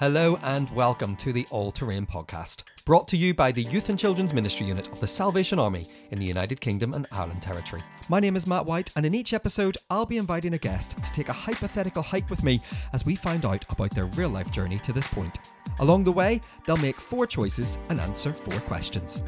Hello and welcome to the All Terrain podcast, brought to you by the Youth and Children's Ministry Unit of the Salvation Army in the United Kingdom and Ireland Territory. My name is Matt White, and in each episode, I'll be inviting a guest to take a hypothetical hike with me as we find out about their real life journey to this point. Along the way, they'll make four choices and answer four questions.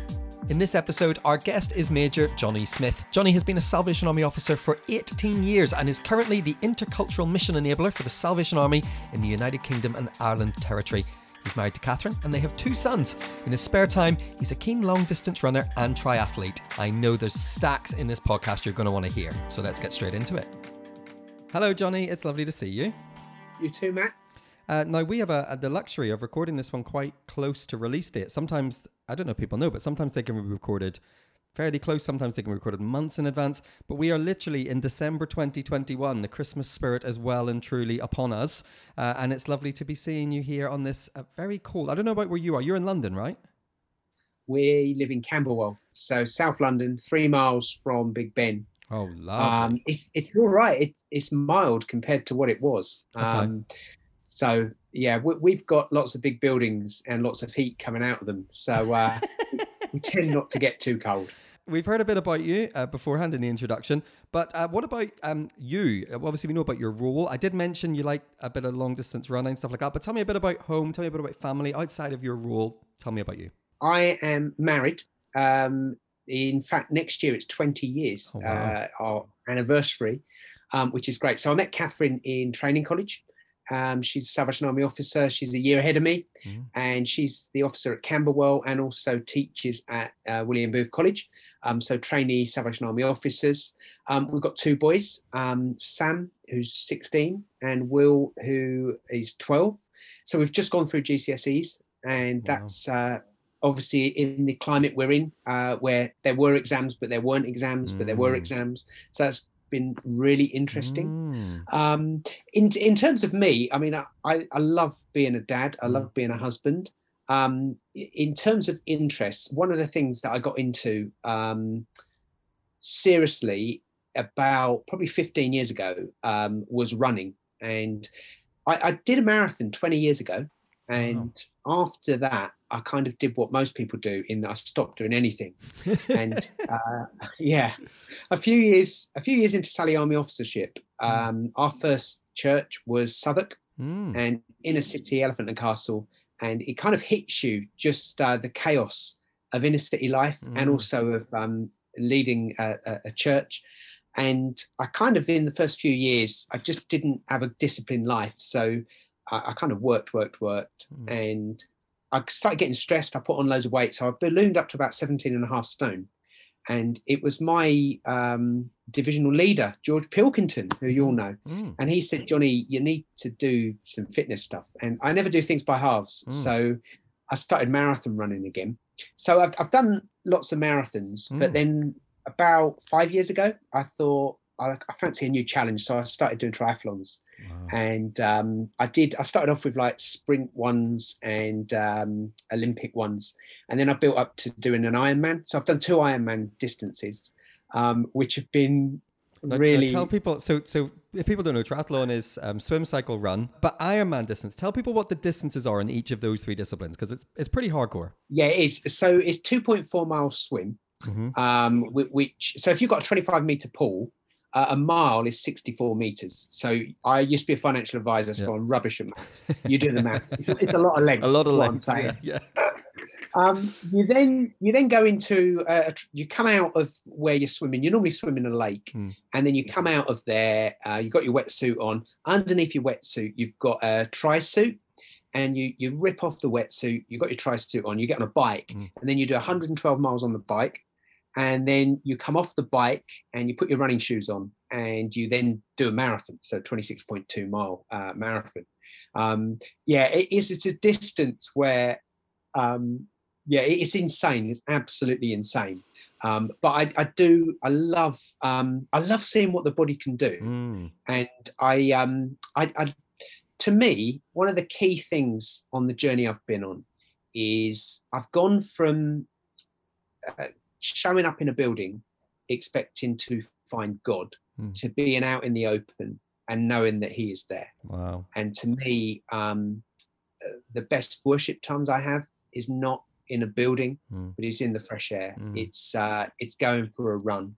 In this episode, our guest is Major Jonny Smith. Jonny has been a Salvation Army officer for 18 years and is currently the intercultural mission enabler for the Salvation Army in the United Kingdom and Ireland Territory. He's married to Catherine and they have two sons. In his spare time, he's a keen long distance runner and triathlete. I know there's stacks in this podcast you're going to want to hear, so let's get straight into it. Hello, Jonny. It's lovely to see you. You too, Matt. Uh, now we have a, a, the luxury of recording this one quite close to release date. Sometimes I don't know if people know, but sometimes they can be recorded fairly close. Sometimes they can be recorded months in advance. But we are literally in December 2021. The Christmas spirit is well and truly upon us, uh, and it's lovely to be seeing you here on this uh, very cold. I don't know about where you are. You're in London, right? We live in Camberwell, so South London, three miles from Big Ben. Oh, lovely. Um, it's it's all right. It, it's mild compared to what it was. Okay. Um, so yeah, we, have got lots of big buildings and lots of heat coming out of them. So uh, we tend not to get too cold. We've heard a bit about you uh, beforehand in the introduction, but uh, what about um, you? Obviously, we know about your role. I did mention you like a bit of long distance running and stuff like that, but tell me a bit about home. Tell me a bit about family outside of your role. Tell me about you. I am married. Um, in fact, next year it's 20 years, Oh, wow. uh, our anniversary, um, which is great. So I met Catherine in training college. Um, she's a Salvation Army officer. She's a year ahead of me, Mhm. and she's the officer at Camberwell and also teaches at uh, William Booth College. Um, so trainee Salvation Army officers. Um, we've got two boys, um, Sam, who's 16, and Will, who is 12. So we've just gone through GCSEs, and Wow. that's uh, obviously in the climate we're in, uh, where there were exams, but there weren't exams, but there were Mm. exams. So that's been really interesting. Mm. Um, in in terms of me, I mean, I, I I love being a dad. I Mm. love being a husband. Um, in terms of interests, one of the things that I got into um, seriously about probably 15 years ago um, was running, and I, I did a marathon 20 years ago. And after that, I kind of did what most people do in that I stopped doing anything and uh, yeah, a few years a few years into Sally Army officership, um, our first church was Southwark Mm. and inner city Elephant and Castle, and it kind of hits you just uh, the chaos of inner city life and Mm. also of um, leading a, a, a church. And I kind of in the first few years, I just didn't have a disciplined life, so I, I kind of worked, worked, worked, Mm. and I started getting stressed. I put on loads of weight. So I ballooned up to about 17 and a half stone. And it was my um, divisional leader, George Pilkington, who you all know. Mm. And he said, Jonny, you need to do some fitness stuff. And I never do things by halves. Mm. So I started marathon running again. So I've, I've done lots of marathons. Mm. But then about five years ago, I thought, I, I fancy a new challenge. So I started doing triathlons Wow. and um, I did. I started off with like sprint ones and um, Olympic ones, and then I built up to doing an Ironman. So I've done two Ironman distances, um, which have been now really. tell people. So, so if people don't know, triathlon is um, swim, cycle, run. But Ironman distance. Tell people what the distances are in each of those three disciplines because it's it's pretty hardcore. yeah, it is. So it's two point four mile swim, Mhm. um, which so if you've got a twenty five meter pool. Uh, a mile is 64 meters. So I used to be a financial advisor, so Yeah. I'm rubbish at maths. You do the maths. It's, it's a lot of length. A lot of length. I'm saying. Yeah, yeah. um, you then you then go into uh, a you come out of where you're swimming. You normally swim in a lake, Mm. and then you come out of there. Uh, you've got your wetsuit on. Underneath your wetsuit, you've got a tri suit, and you you rip off the wetsuit. You've got your tri suit on. You get on a bike, Mm. and then you do 112 miles on the bike, and then you come off the bike and you put your running shoes on, and you then do a marathon. So 26.2 mile uh, marathon. Um, yeah, it is. It's a distance where um, yeah, it's insane. It's absolutely insane. Um, but I, I do, I love, um, I love seeing what the body can do, Mm. and I, um, I, I, to me, one of the key things on the journey I've been on is I've gone from uh, showing up in a building expecting to find God Mm. to being out in the open and knowing that He is there Wow. and to me um uh, the best worship times I have is not in a building, Mm. but it's in the fresh air. Mm. It's uh, it's going for a run.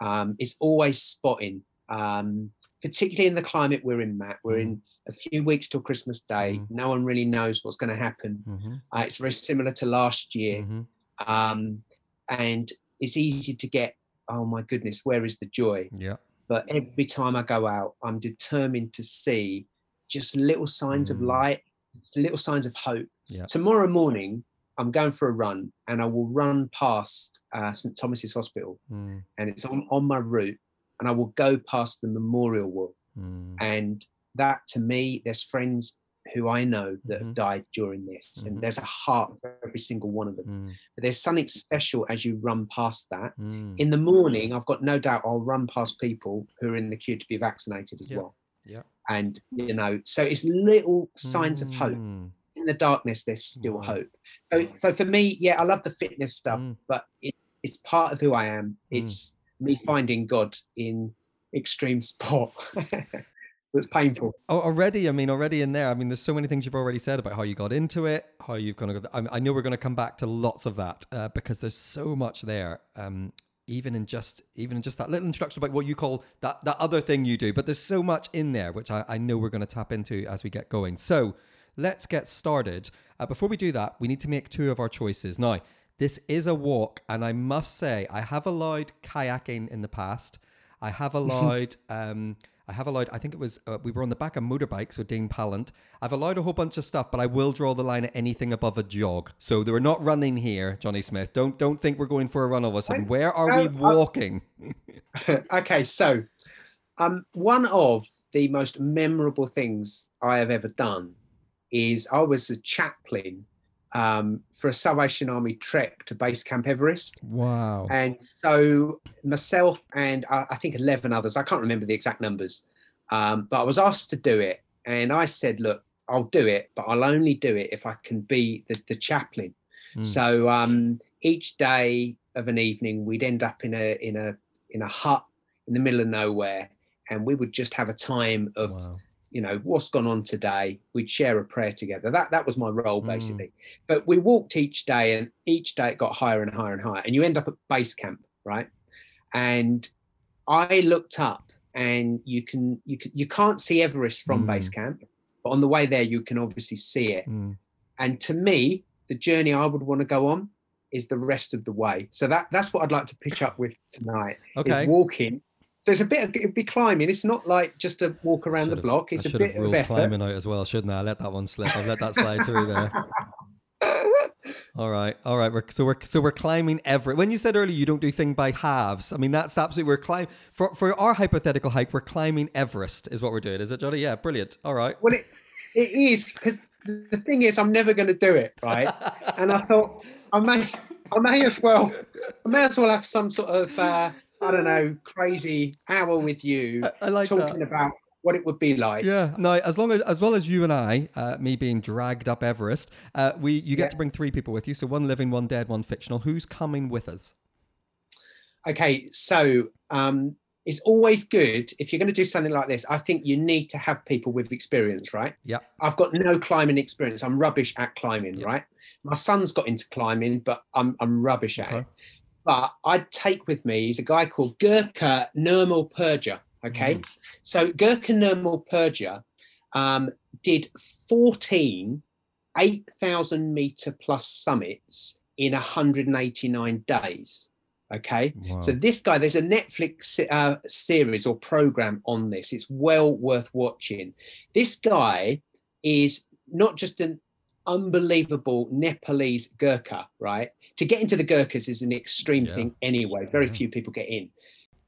Um, it's always spotting, um, particularly in the climate we're in, Matt. We're in a few weeks till Christmas Day. Mm. No one really knows what's going to happen. Mhm. Uh, it's very similar to last year, Mhm. um, and it's easy to get. Oh my goodness, where is the joy? Yeah. But every time I go out, I'm determined to see just little signs of Mm. light, little signs of hope. Yeah. Tomorrow morning, I'm going for a run, and I will run past uh, St Thomas's Hospital, Mm. and it's on on my route, and I will go past the memorial wall, Mm. and that to me, there's friends who I know that Mhm. have died during this, Mhm. and there's a heart for every single one of them. Mm. But there's something special as you run past that. Mm. In the morning, I've got no doubt I'll run past people who are in the queue to be vaccinated as Yeah. well. Yeah. And you know, so it's little signs of hope. Mm. In the darkness, there's still hope. So, so for me, yeah, I love the fitness stuff, Mm. but it, it's part of who I am. Mm. It's me finding God in extreme sport. That's painful. Oh, already, I mean, already in there. I mean, there's so many things you've already said about how you got into it, how you've gone. I, I know we're going to come back to lots of that uh, because there's so much there. Um, even in just even in just that little introduction about what you call that that other thing you do, but there's so much in there which I, I know we're going to tap into as we get going. So let's get started. Uh, before we do that, we need to make two of our choices. Now, this is a walk, and I must say, I have allowed kayaking in the past. I have allowed. um, I have allowed. I think it was uh, we were on the back of motorbikes with Dean Pallant. I've allowed a whole bunch of stuff, but I will draw the line at anything above a jog. So we're not running here, Jonny Smith. Don't don't think we're going for a run all of a sudden. Where are we No, I- walking? okay, so um, one of the most memorable things I have ever done is I was a chaplain um, for a Salvation Army trek to Base Camp Everest. Wow. And so myself and I, I think 11 others, I can't remember the exact numbers, um, but I was asked to do it. And I said, look, I'll do it, but I'll only do it if I can be the, the chaplain. Mm. So um, each day of an evening, we'd end up in a in a in a hut in the middle of nowhere, and we would just have a time of Wow. You know what's gone on today. We'd share a prayer together. That that was my role Mm. basically. But we walked each day, and each day it got higher and higher and higher, and you end up at base camp, right? And I looked up, and you can you can you can't see Everest from Mm. base camp, but on the way there you can obviously see it. Mm. And to me, the journey I would want to go on is the rest of the way. So that that's what I'd like to pitch up with tonight. Okay. Is walking. So it's a bit of it'd be climbing. It's not like just a walk around the block. I It's a bit of effort. climbing out as well, shouldn't I? I let that one slip. I've let that slide through there. All right, all right. We're, so we're so we're climbing Everest. When you said earlier you don't do thing by halves, I mean that's absolutely we're climb for for our hypothetical hike. We're climbing Everest, is what we're doing. Is it, Jonny? Yeah, brilliant. All right. well, it, it is because the thing is, I'm never going to do it, right? and I thought I may, I may as well, I may as well have some sort of, uh, I don't know, crazy hour with you I, I like talking that. about what it would be like. Yeah. No, as long as as well as you and I, uh, me being dragged up Everest, uh, we you get Yeah. to bring three people with you. So one living, one dead, one fictional. Who's coming with us? Okay, so um, it's always good if you're going to do something like this. I think you need to have people with experience, right? Yeah. I've got no climbing experience. I'm rubbish at climbing, Yeah. right? My son's got into climbing, but I'm I'm rubbish at Okay. it. But I'd take with me. He's a guy called Gurkha Nirmal Purja. Okay, Mm. so Gurkha Nirmal Purja um, did 14 8,000 meter plus summits in 189 days. Okay. Wow. So this guy, there's a Netflix uh, series or program on this. It's well worth watching. This guy is not just an unbelievable Nepalese Gurkha, right? To get into the Gurkhas is an extreme Yeah. thing anyway. Very Yeah. few people get in.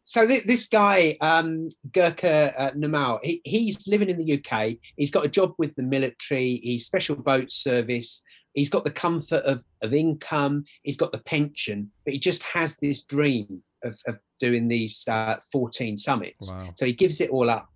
So th- this guy, um, Gurkha uh, Namal, he, he's living in the UK. He's got a job with the military. He's special boat service. He's got the comfort of, of income. He's got the pension, but he just has this dream of, of doing these uh, 14 summits. wow. So he gives it all up.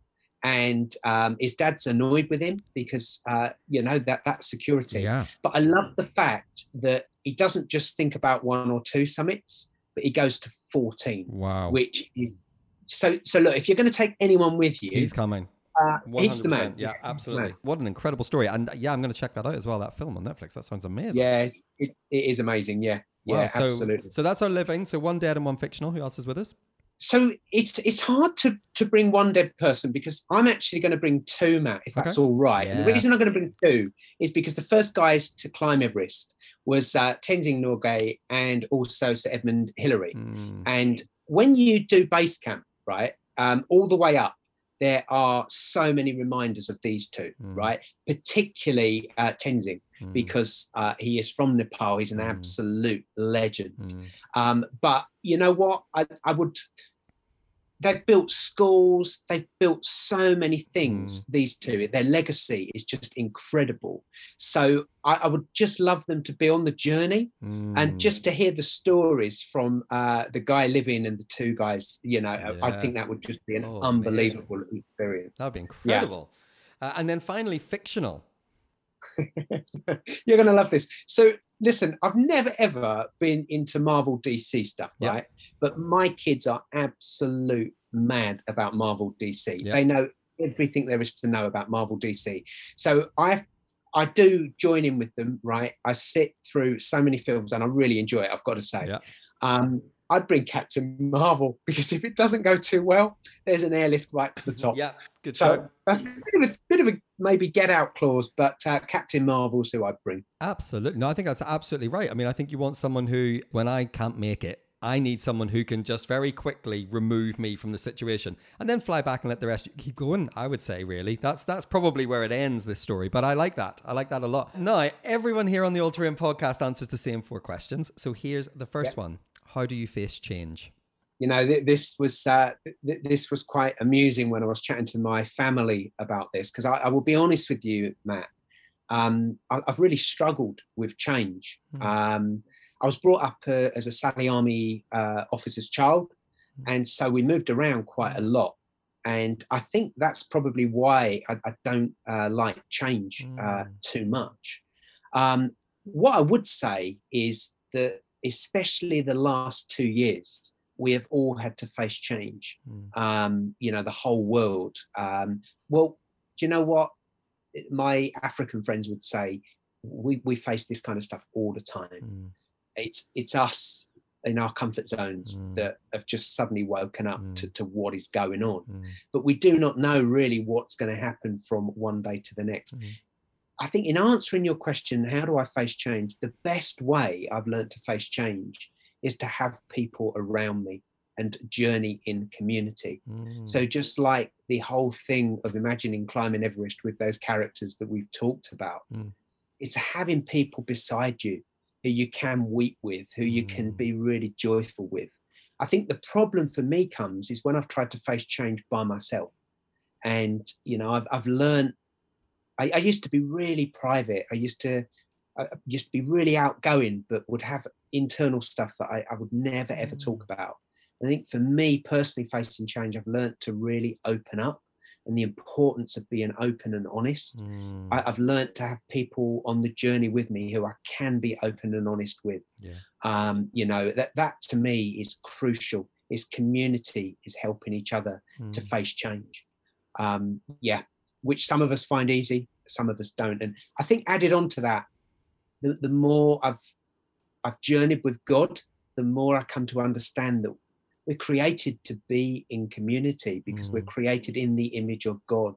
And um, his dad's annoyed with him because, uh, you know, that that security. Yeah. But I love the fact that he doesn't just think about one or two summits, but he goes to 14 Wow. which is so so look if you're going to take anyone with you He's coming. Uh, he's the man. Yeah, absolutely. What an incredible story. And yeah, I'm going to check that out as well. That film on Netflix. That sounds amazing. Yeah, it, it is amazing. Yeah, wow. yeah, so, absolutely. So that's our living. So one dead and one fictional. Who else is with us? So it's it's hard to to bring one dead person because I'm actually going to bring two, Matt, if that's all right. Yeah. And the reason I'm going to bring two is because the first guys to climb Everest was uh, Tenzing Norgay and also Sir Edmund Hillary. Mm. And when you do base camp, right, um, all the way up, there are so many reminders of these two, mm. right? Particularly uh, Tenzing, mm. because uh, he is from Nepal. He's an mm. absolute legend. Mm. Um, but you know what? I, I would they've built schools they've built so many things mm. these two their legacy is just incredible so I, I, would just love them to be on the journey mm. and just to hear the stories from uh, the guy living and the two guys you know yeah. I, think that would just be an oh, unbelievable amazing. experience that'd be incredible yeah. uh, and then finally fictional You're going to love this. So, listen, I've never ever been into Marvel DC stuff, right? But my kids are absolute mad about Marvel DC. Yep. They know everything there is to know about Marvel DC. So, I I do join in with them, right? I sit through so many films and I really enjoy it, I've got to say. Yep. Um, I'd bring Captain Marvel because if it doesn't go too well, there's an airlift right to the top. yeah, good. So that's a bit of a, bit of a maybe get out clause, but uh, Captain Marvel's who I'd bring. Absolutely. No, I think that's absolutely right. I mean, I think you want someone who, when I can't make it, I need someone who can just very quickly remove me from the situation and then fly back and let the rest keep going. I would say, really, that's that's probably where it ends. This story, but I like that. I like that a lot. Now, everyone here on the All Terrain podcast answers the same four questions. So here's the first yep. one: How do you face change? You know th- this was uh, th- this was quite amusing when I was chatting to my family about this because I, I, will be honest with you, Matt. Um, I, have really struggled with change. Mm. Um, I was brought up uh, as a Sally Army uh, officer's child, mm. and so we moved around quite a lot. And I think that's probably why I, I don't uh, like change mm. too much. Um, what I would say is that, especially the last two years, we have all had to face change. Mm. Um, you know, the whole world. Um, well, do you know what? My African friends would say, we, we face this kind of stuff all the time. Mm. It's it's us in our comfort zones mm. that have just suddenly woken up to, mm. to what is going on. Mm. But we do not know really what's going to happen from one day to the next. Mm. I think in answering your question, how do I face change? The best way I've learned to face change is to have people around me and journey in community. Mm. So just like the whole thing of imagining climbing Everest with those characters that we've talked about, mm. it's having people beside you who you can weep with, who you mm. can be really joyful with. I think the problem for me comes is when I've tried to face change by myself. And you know, I've I've learned I, I used to be really private. I used to I used to be really outgoing, but would have internal stuff that I, I would never ever mm. talk about. I think for me personally, facing change, I've learned to really open up and the importance of being open and honest. Mm. I, have learned to have people on the journey with me who I can be open and honest with. Yeah. Um, you know, that that to me is crucial. Is community is helping each other mm. to face change. Um, yeah, which some of us find easy, some of us don't. And I think added on to that, the, the more I've I've journeyed with God, the more I come to understand that we're created to be in community because mm. we're created in the image of God.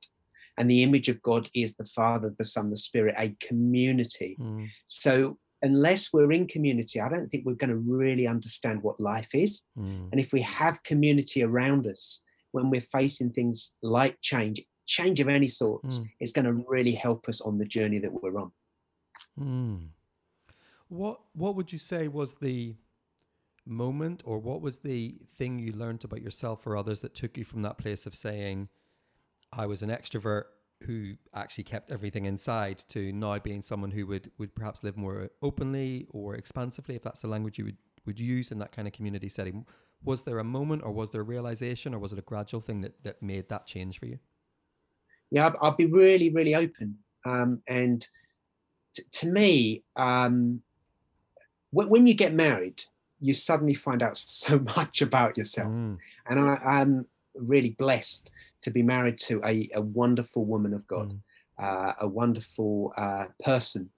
And the image of God is the Father, the Son, the Spirit, a community. Mm. So unless we're in community, I don't think we're going to really understand what life is. Mm. And if we have community around us, when we're facing things like change, change of any sort, mm. it's going to really help us on the journey that we're on. Mm. What What would you say was the moment, or what was the thing you learned about yourself or others that took you from that place of saying, "I was an extrovert who actually kept everything inside," to now being someone who would would perhaps live more openly or expansively, if that's the language you would would use in that kind of community setting? Was there a moment, or was there a realization, or was it a gradual thing that that made that change for you? Yeah, I'd, be really, really open, um, and t- to me. Um, when you get married, you suddenly find out so much about yourself. Mm. And I, am really blessed to be married to a, a wonderful woman of God, Mm. uh, a wonderful uh, person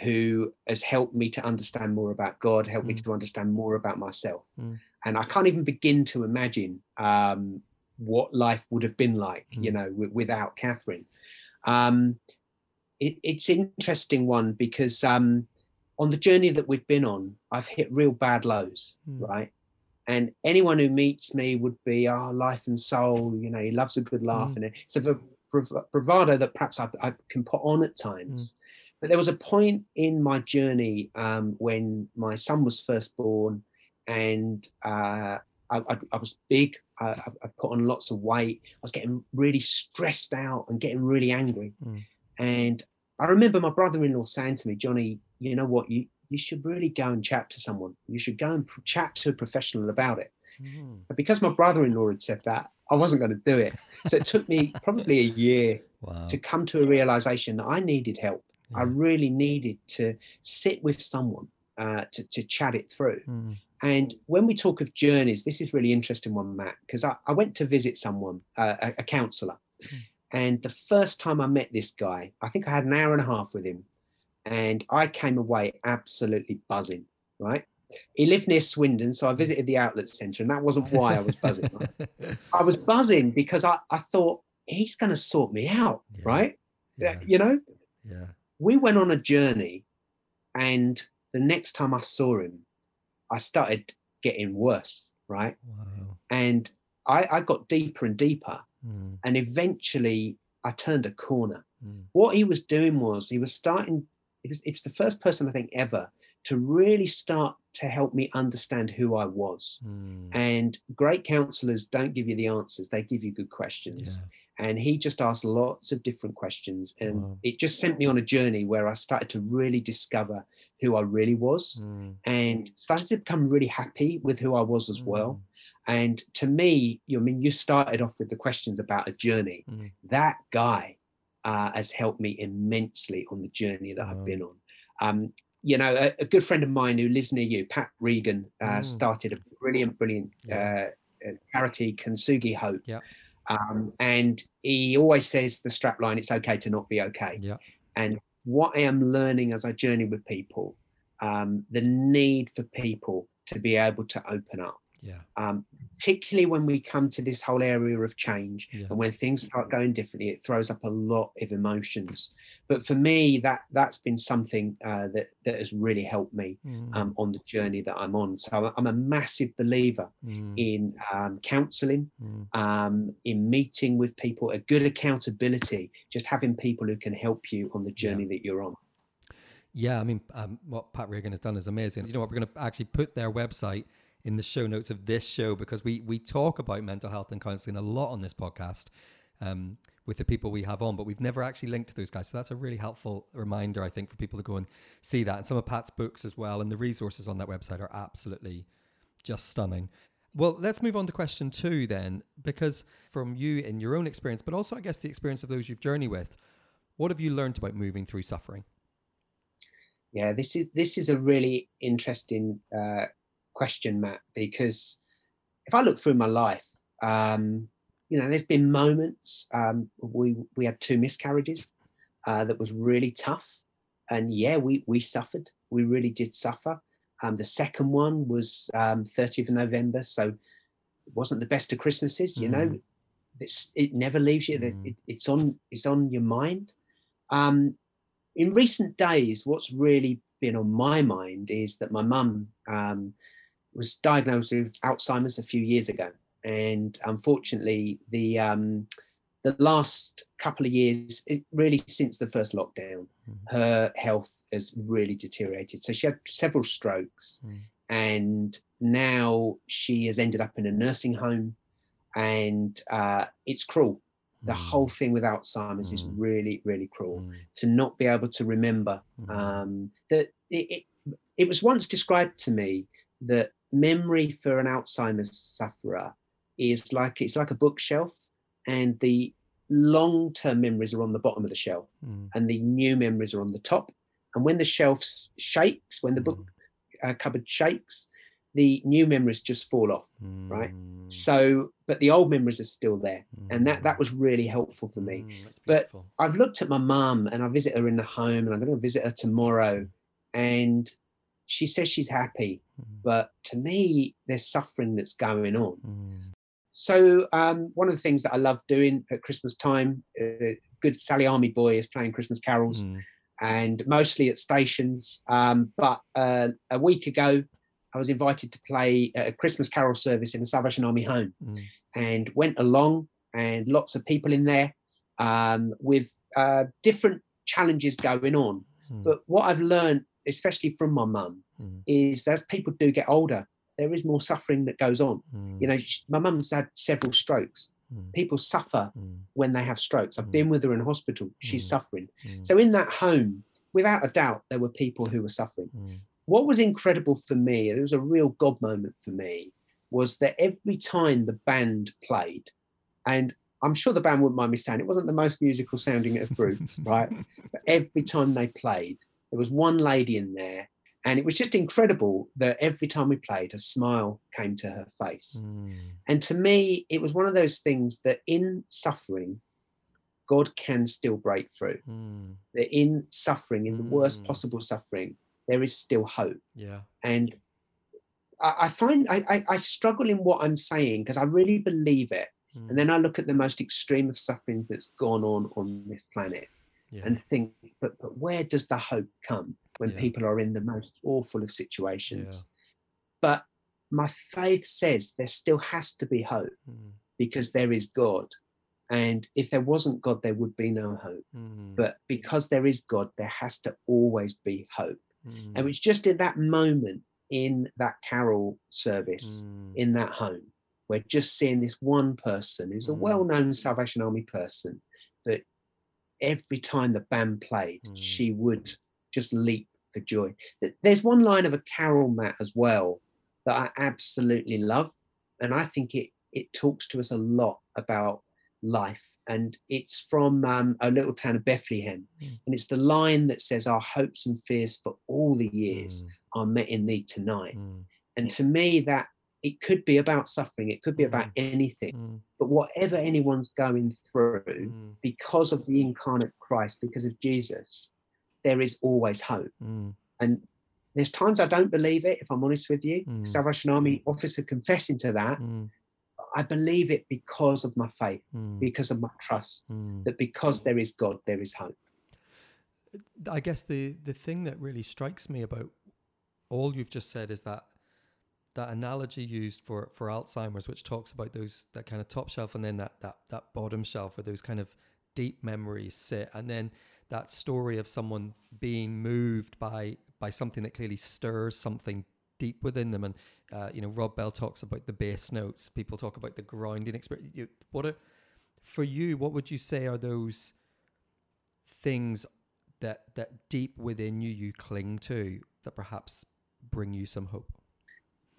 who has helped me to understand more about God, helped me Mm. to understand more about myself. Mm. And I can't even begin to imagine um, what life would have been like, you Mm. know, w- without Catherine. Um, it, it's interesting one because um, on the journey that we've been on, I've hit real bad lows, Mm. right? And anyone who meets me would be, oh, life and soul, you know, he loves a good laugh. Mm. And it's a brav- bravado that perhaps I, I can put on at times. But there was a point in my journey um, when my son was first born and uh, I, I, I was big. I, I I put on lots of weight. I was getting really stressed out and getting really angry. Mm. And I remember my brother-in-law saying to me, Jonny, you know what? You you should really go and chat to someone. You should go and chat to a professional about it. Mm. But because my brother-in-law had said that, I wasn't going to do it. So it took me probably a year Wow. to come to a realization that I needed help. I really needed to sit with someone uh, to, to chat it through. Mm. And when we talk of journeys, this is really interesting one, Matt, because I, I went to visit someone, uh, a, a counselor. Mm. And the first time I met this guy, I think I had an hour and a half with him. And I came away absolutely buzzing, right? He lived near Swindon, so I visited the outlet centre, and that wasn't why I was buzzing. right? I was buzzing because I, I thought he's going to sort me out, Yeah. right? yeah. You know, Yeah. we went on a journey and the next time i saw him i started getting worse right Wow. and i, I got deeper and deeper Mm. and eventually i turned a corner Mm. what he was doing was he was starting it was, it was the first person i think ever to really start to help me understand who i was Mm. and great counselors don't give you the answers they give you good questions Yeah. and he just asked lots of different questions and Wow. it just sent me on a journey where i started to really discover who i really was Mm. and started to become really happy with who i was as well and to me you I mean you started off with the questions about a journey Mm. that guy uh, has helped me immensely on the journey that Wow. i've been on um, you know a, a good friend of mine who lives near you pat regan uh, Mm. started a brilliant brilliant Yeah. uh, uh, charity Kintsugi hope Yeah. um, and he always says the strap line it's okay to not be okay Yeah. and what i am learning as i journey with people um, the need for people to be able to open up Yeah. um, particularly when we come to this whole area of change Yeah. and when things start going differently it throws up a lot of emotions but for me that that's been something uh, that that has really helped me Mm. um, on the journey that i'm on so i'm a massive believer Mm. in um, counseling Mm. um, in meeting with people a good accountability just having people who can help you on the Yeah. journey that you're on Yeah, I mean, um, what Pat Regan has done is amazing. You know what? We're going to actually put their website in the show notes of this show because we we talk about mental health and counselling a lot on this podcast um, with the people we have on, but we've never actually linked to those guys. So that's a really helpful reminder, I think, for people to go and see that. And some of Pat's books as well, and the resources on that website are absolutely just stunning. Well, let's move on to question two then, because from you in your own experience, but also I guess the experience of those you've journeyed with, what have you learned about moving through suffering? Yeah, this is this is a really interesting uh, question, Matt, because if I look through my life, um, you know, there's been moments. Um, we we had two miscarriages uh, that was really tough, and yeah, we we suffered. We really did suffer. Um, the second one was um, 30th of November, so it wasn't the best of Christmases. You know, Mm. it's, it never leaves you. Mm. It, it's on it's on your mind. Um, in recent days, what's really been on my mind is that my mum um, was diagnosed with Alzheimer's a few years ago, and unfortunately, the um, the last couple of years, it, really since the first lockdown, Mhm. her health has really deteriorated. So she had several strokes, Mm. and now she has ended up in a nursing home, and uh, it's cruel. The Mm. whole thing with Alzheimer's is Mm. really, really cruel Mm. to not be able to remember Mm. um, that it, it, it was once described to me that memory for an Alzheimer's sufferer is like it's like a bookshelf, and the long-term memories are on the bottom of the shelf, Mm. and the new memories are on the top. And when the shelf shakes, when the book uh, cupboard shakes, the new memories just fall off, right? Mm, So, but the old memories are still there, and that that mm, was really helpful for me. mm, But. I've looked at my mum, and I visit her in the home, and I'm going to visit her tomorrow, and she says she's happy, Mm, but to me, there's suffering that's going on. mm, So um, one of the things that I love doing at Christmas time, uh, good Sally Army boy is playing Christmas carols, mm, and mostly at stations. Um, but uh, a week ago, I was invited to play a Christmas carol service in the Salvation Army home, mm, and went along, and lots of people in there um, with uh, different challenges going on. mm, But what I've learned, especially from my mum, mm, is that as people do get older, there is more suffering that goes on. mm, You know, sh- my mum's had several strokes. mm, People suffer mm, when they have strokes. I've Mm. been with her in hospital. She's Mm. suffering. So in that home, without a doubt, there were people who were suffering. What was incredible for me, and it was a real God moment for me, was that every time the band played, and I'm sure the band wouldn't mind me saying it wasn't the most musical sounding of groups, right? But every time they played, there was one lady in there, and it was just incredible that every time we played, a smile came to her face. mm, And to me, it was one of those things that in suffering, God can still break through. mm, That in suffering, in the worst Mm. possible suffering, there is still hope. yeah. And I, I find I, I, I struggle in what I'm saying because I really believe it. mm, And then I look at the most extreme of sufferings that's gone on on this planet yeah. and think, but, but where does the hope come when Yeah. people are in the most awful of situations? But my faith says there still has to be hope mm, because there is God. And if there wasn't God, there would be no hope. mm, But because there is God, there has to always be hope. mm, And it's just in that moment in that carol service mm, in that home, we're just seeing this one person who's a Mm. well known Salvation Army person that every time the band played, Mm. she would just leap for joy. There's one line of a carol, Matt, as well, that I absolutely love. And I think it, it talks to us a lot about life. And it's from um, a little town of Bethlehem. Mm. And it's the line that says, Our hopes and fears for all the years mm, are met in thee tonight. mm, And to me, that it could be about suffering, it could be about anything, mm, but whatever anyone's going through, mm, because of the incarnate Christ, because of Jesus, there is always hope. mm, And there's times I don't believe it, if I'm honest with you. Mm. Salvation Army officer confessing to that. mm, I believe it because of my faith, mm, because of my trust, mm. that because there is God, there is hope. I guess the the thing that really strikes me about all you've just said is that that analogy used for for Alzheimer's, which talks about those that kind of top shelf and then that that that bottom shelf where those kind of deep memories sit, and then that story of someone being moved by by something that clearly stirs something deep within them. And uh, you know, Rob Bell talks about the bass notes. People talk about the grounding experience. You, what are for you? What would you say are those things that that deep within you you cling to that perhaps bring you some hope?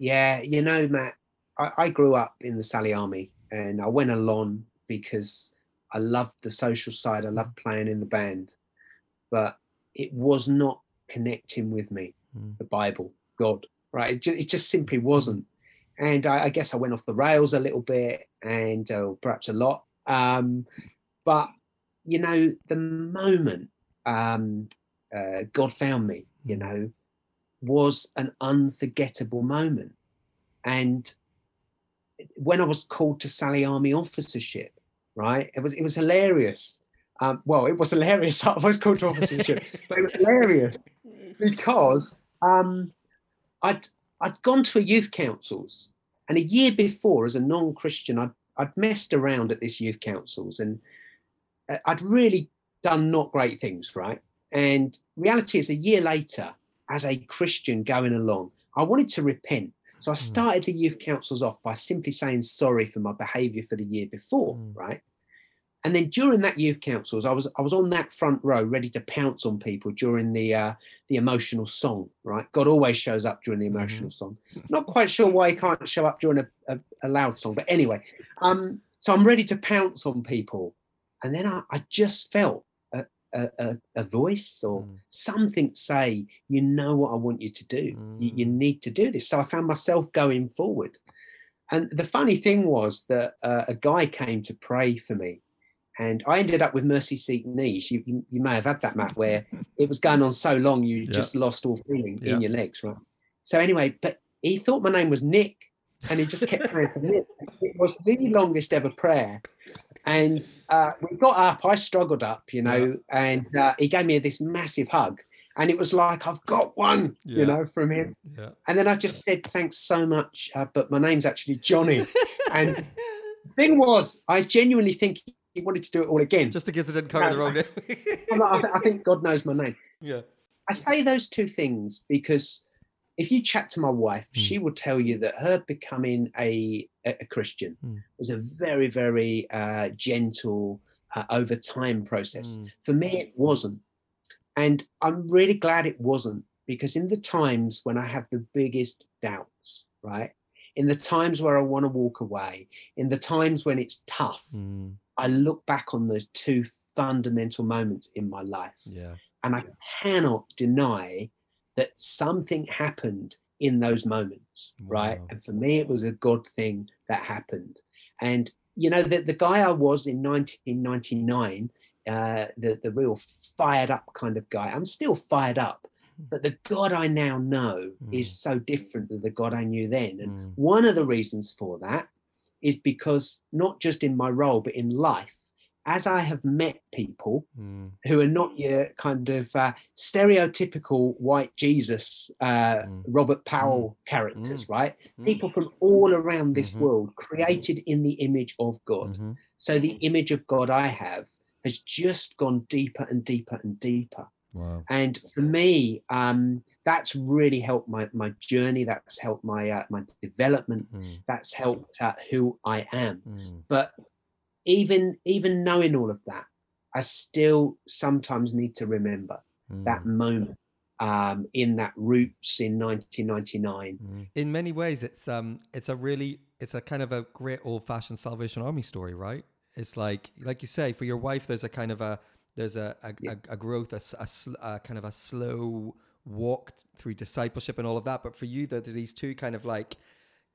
Yeah, you know, Matt, I, I grew up in the Sally Army and I went along because I loved the social side. I loved playing in the band, but it was not connecting with me, Mm. the Bible, God, right? It just, it just simply wasn't. And I, I guess I went off the rails a little bit and uh, perhaps a lot. Um, but, you know, the moment um, uh, God found me, you Mm. know, was an unforgettable moment. And when I was called to Sally Army officership, right, it was it was hilarious. Um, well, it was hilarious. I was called to officership, but it was hilarious because um, I'd I'd gone to a youth councils, and a year before, as a non-Christian, I'd I'd messed around at this youth councils, and uh, I'd really done not great things, right? And reality is, a year later, as a Christian going along, I wanted to repent. So I Mm. started the youth councils off by simply saying sorry for my behaviour for the year before, Mm. right? And then during that youth councils, I was I was on that front row, ready to pounce on people during the uh, the emotional song, right? God always shows up during the Mm-hmm. emotional song. Not quite sure why he can't show up during a, a, a loud song, but anyway, um, so I'm ready to pounce on people, and then I, I just felt a, a, a, voice or mm. something say, you know what I want you to do. Mm. You, you, mm. need to do this. So I found myself going forward. And the funny thing was that uh, a guy came to pray for me. And I ended up with Mercy Seat knees. You, you, you may have had that, Matt, where it was going on so long you yep. just lost all feeling yep. in your legs, right? So anyway, but he thought my name was Nick, and he just kept praying for Nick. It was the longest ever prayer. And uh, we got up. I struggled up, you know, yeah. and uh, he gave me this massive hug, and it was like I've got one, yeah. you know, from him. Yeah. And then I just said thanks so much, uh, but my name's actually Jonny. and the thing was, I genuinely think he wanted to do it all again, just in case it didn't cover the wrong name. I, I think God knows my name. Yeah. I say those two things because if you chat to my wife, mm. she will tell you that her becoming a, a Christian mm. was a very, very uh, gentle, uh, over time process. Mm. For me, it wasn't. And I'm really glad it wasn't because in the times when I have the biggest doubts, right? In the times where I want to walk away, in the times when it's tough, hmm. I look back on those two fundamental moments in my life. Yeah. And I cannot deny that something happened in those moments, wow. right? And for me, it was a God thing that happened. And, you know, the, the guy I was in 1999, uh, the, the real fired up kind of guy, I'm still fired up. Hmm. But the God I now know mm. is so different than the God I knew then. And mm. one of the reasons for that is because not just in my role, but in life, as I have met people mm. who are not your kind of uh, stereotypical white Jesus, uh, mm. Robert Powell mm. characters, mm. right? Mm. People from all around this mm-hmm. world created in the image of God. Mm-hmm. So the image of God I have has just gone deeper and deeper and deeper. Wow. And for me, um, that's really helped my, my journey. That's helped my uh, my development. Mm. That's helped uh, who I am. But even even knowing all of that, I still sometimes need to remember mm. that moment um, in that roots in 1999. Mm. In many ways, it's um, it's a really it's a kind of a great old fashioned Salvation Army story, right? It's like like you say, for your wife, there's a kind of a there's a a, yeah. a, a growth, a, a, a, kind of a slow walk through discipleship and all of that. But for you, there's these two kind of like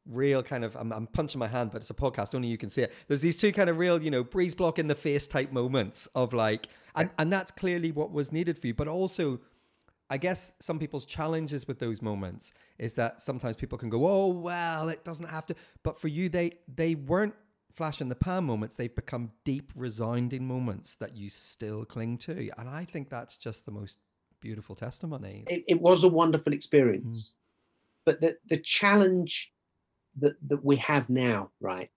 real kind of I'm, I'm, punching my hand but it's a podcast only you can see it. There's these two kind of real you know breeze block in the face type moments of like and, and that's clearly what was needed for you. But also i guess some people's challenges with those moments is that sometimes people can go oh well it doesn't have to. But for you they they weren't flash in the pan moments. They've become deep resounding moments that you still cling to. And i think that's just the most beautiful testimony. It, it was a wonderful experience. Mm. but the the challenge that, that we have now, right,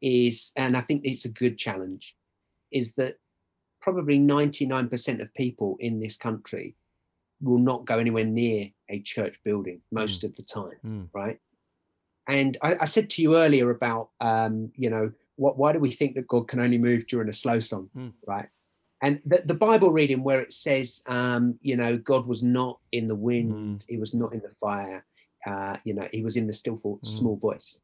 is, and I think it's a good challenge, is that probably 99% of people in this country will not go anywhere near a church building most mm. of the time, mm. right? And I, I, said to you earlier about, um, you know, what, why do we think that God can only move during a slow song, mm. right? And the, the, Bible reading where it says, um, you know, God was not in the wind, mm. he was not in the fire, uh, you know, he was in the still for, mm. small voice.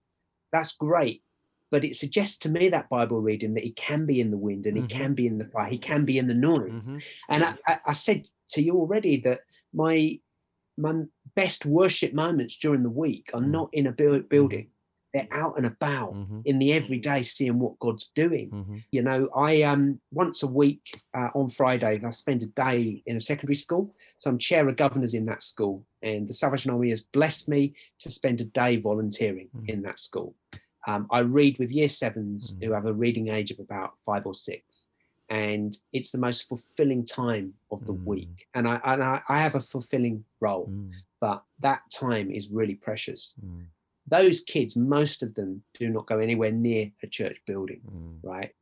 That's great. But it suggests to me that Bible reading that he can be in the wind and mm-hmm. he can be in the fire, he can be in the noise. Mm-hmm. And I, I, I said to you already that my my best worship moments during the week are mm. not in a bu- building they're out and about mm-hmm. in the everyday seeing what god's doing mm-hmm. you know i um once a week uh, on fridays i spend a day in a secondary school so i'm chair of governors in that school and the salvation army has blessed me to spend a day volunteering mm-hmm. in that school um, i read with year sevens mm-hmm. who have a reading age of about five or six and it's the most fulfilling time of the mm. week and I, and I, I have a fulfilling role mm. but that time is really precious mm those kids, most of them do not go anywhere near a church building, mm. right?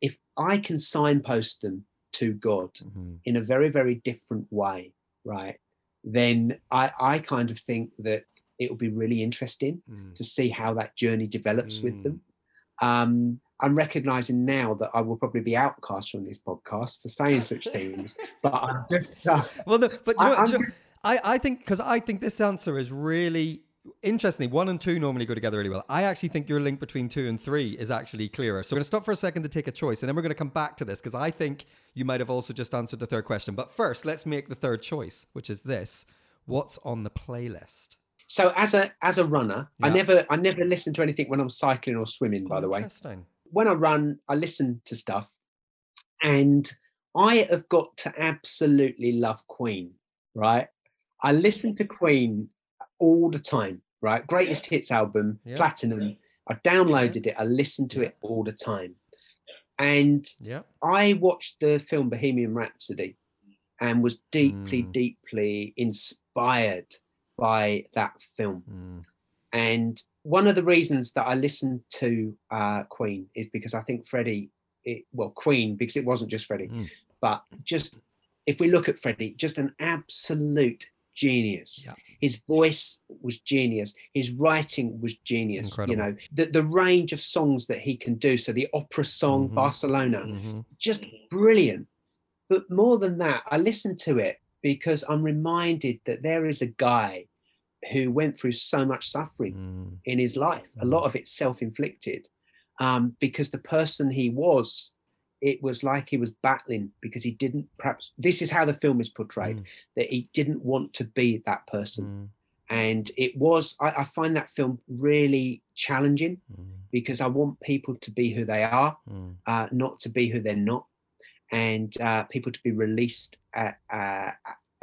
If I can signpost them to God mm-hmm. in a very, very different way, right? Then I, I kind of think that it will be really interesting mm. to see how that journey develops mm. with them. Mm. Um, I'm recognizing now that I will probably be outcast from this podcast for saying such things, but I'm just. Uh, well, no, but you know, I, I, I think because I think this answer is really Interestingly, one and two normally go together really well. I actually think your link between two and three is actually clearer. So we're going to stop for a second to take a choice, and then we're going to come back to this because I think you might have also just answered the third question. But first, let's make the third choice, which is this: What's on the playlist? So as a as a runner, yeah. I never I never listen to anything when I'm cycling or swimming. Oh, by the way, when I run, I listen to stuff, and I have got to absolutely love Queen. Right, I listen to Queen all the time right? Greatest hits album, yeah. platinum. I downloaded it. I listened to it all the time. And yeah. I watched the film Bohemian Rhapsody and was deeply, mm. deeply inspired by that film. Mm. And one of the reasons that I listened to uh, Queen is because I think Freddie, it, well, Queen, because it wasn't just Freddie, mm. but just if we look at Freddie, just an absolute genius. Yeah. His voice was genius. His writing was genius. Incredible. You know, the, the range of songs that he can do. So the opera song, mm-hmm. Barcelona, mm-hmm. just brilliant. But more than that, I listen to it because I'm reminded that there is a guy who went through so much suffering mm. in his life, mm. a lot of it self inflicted, um, because the person he was it was like he was battling because he didn't perhaps this is how the film is portrayed mm. that he didn't want to be that person mm. and it was I, I, find that film really challenging mm. because i want people to be who they are mm. uh, not to be who they're not and uh, people to be released at, uh,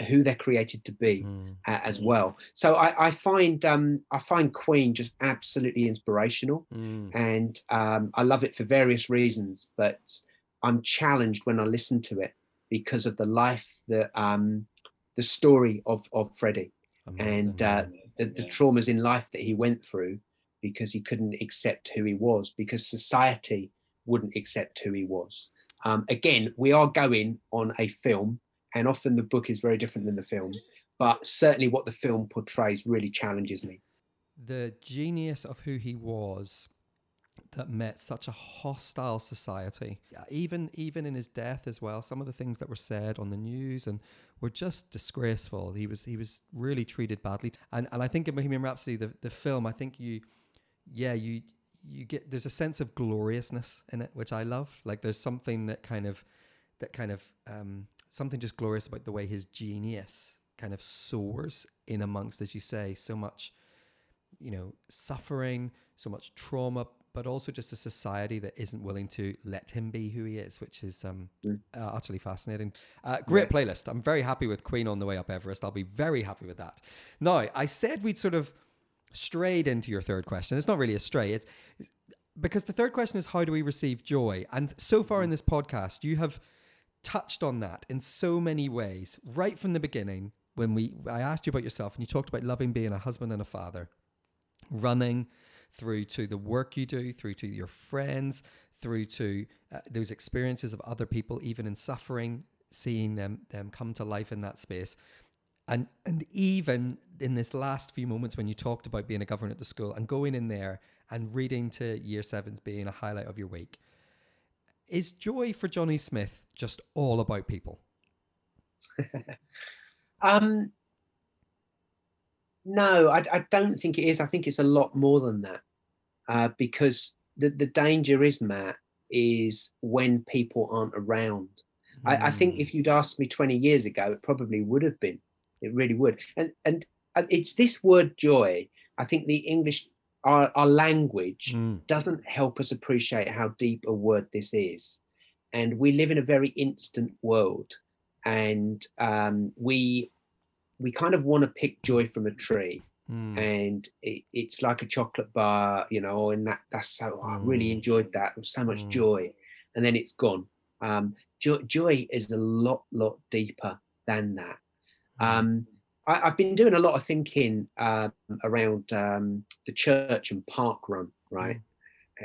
who they're created to be mm. as well so I, I find um, i find queen just absolutely inspirational mm. and um, i love it for various reasons but I'm challenged when I listen to it because of the life, the um, the story of of Freddie, Amazing. and uh, the, the traumas in life that he went through because he couldn't accept who he was because society wouldn't accept who he was. Um, again, we are going on a film, and often the book is very different than the film, but certainly what the film portrays really challenges me. The genius of who he was that met such a hostile society. Even even in his death as well, some of the things that were said on the news and were just disgraceful. He was he was really treated badly. And and I think in Bohemian Rhapsody, the, the film, I think you yeah, you you get there's a sense of gloriousness in it, which I love. Like there's something that kind of that kind of um something just glorious about the way his genius kind of soars in amongst, as you say, so much, you know, suffering, so much trauma, but also just a society that isn't willing to let him be who he is, which is um, mm. uh, utterly fascinating. Uh, great yeah. playlist. I'm very happy with Queen on the way up Everest. I'll be very happy with that. Now, I said we'd sort of strayed into your third question. It's not really a stray. It's, it's because the third question is how do we receive joy? And so far in this podcast, you have touched on that in so many ways, right from the beginning. When we, I asked you about yourself, and you talked about loving being a husband and a father, running, through to the work you do, through to your friends, through to uh, those experiences of other people, even in suffering, seeing them them come to life in that space. And and even in this last few moments when you talked about being a governor at the school and going in there and reading to year sevens being a highlight of your week, is joy for Jonny Smith just all about people? um, no, I, I, don't think it is. I think it's a lot more than that. Uh, because the, the danger is, Matt, is when people aren't around. Mm. I, I, think hmm. if you'd asked me 20 years ago, it probably would have been. It really would. And and it's this word joy. I think the English, our, our language, mm. doesn't help us appreciate how deep a word this is. And we live in a very instant world. And um, we we kind of want to pick joy from a tree. Mm. And it, it's like a chocolate bar, you know, and that that's so oh, I really hmm. enjoyed that. There was so much mm. joy, and then it's gone. Um, joy, joy is a lot, lot deeper than that. Hmm. Um, I, have been doing a lot of thinking uh, around um, the church and park run, right? Mm.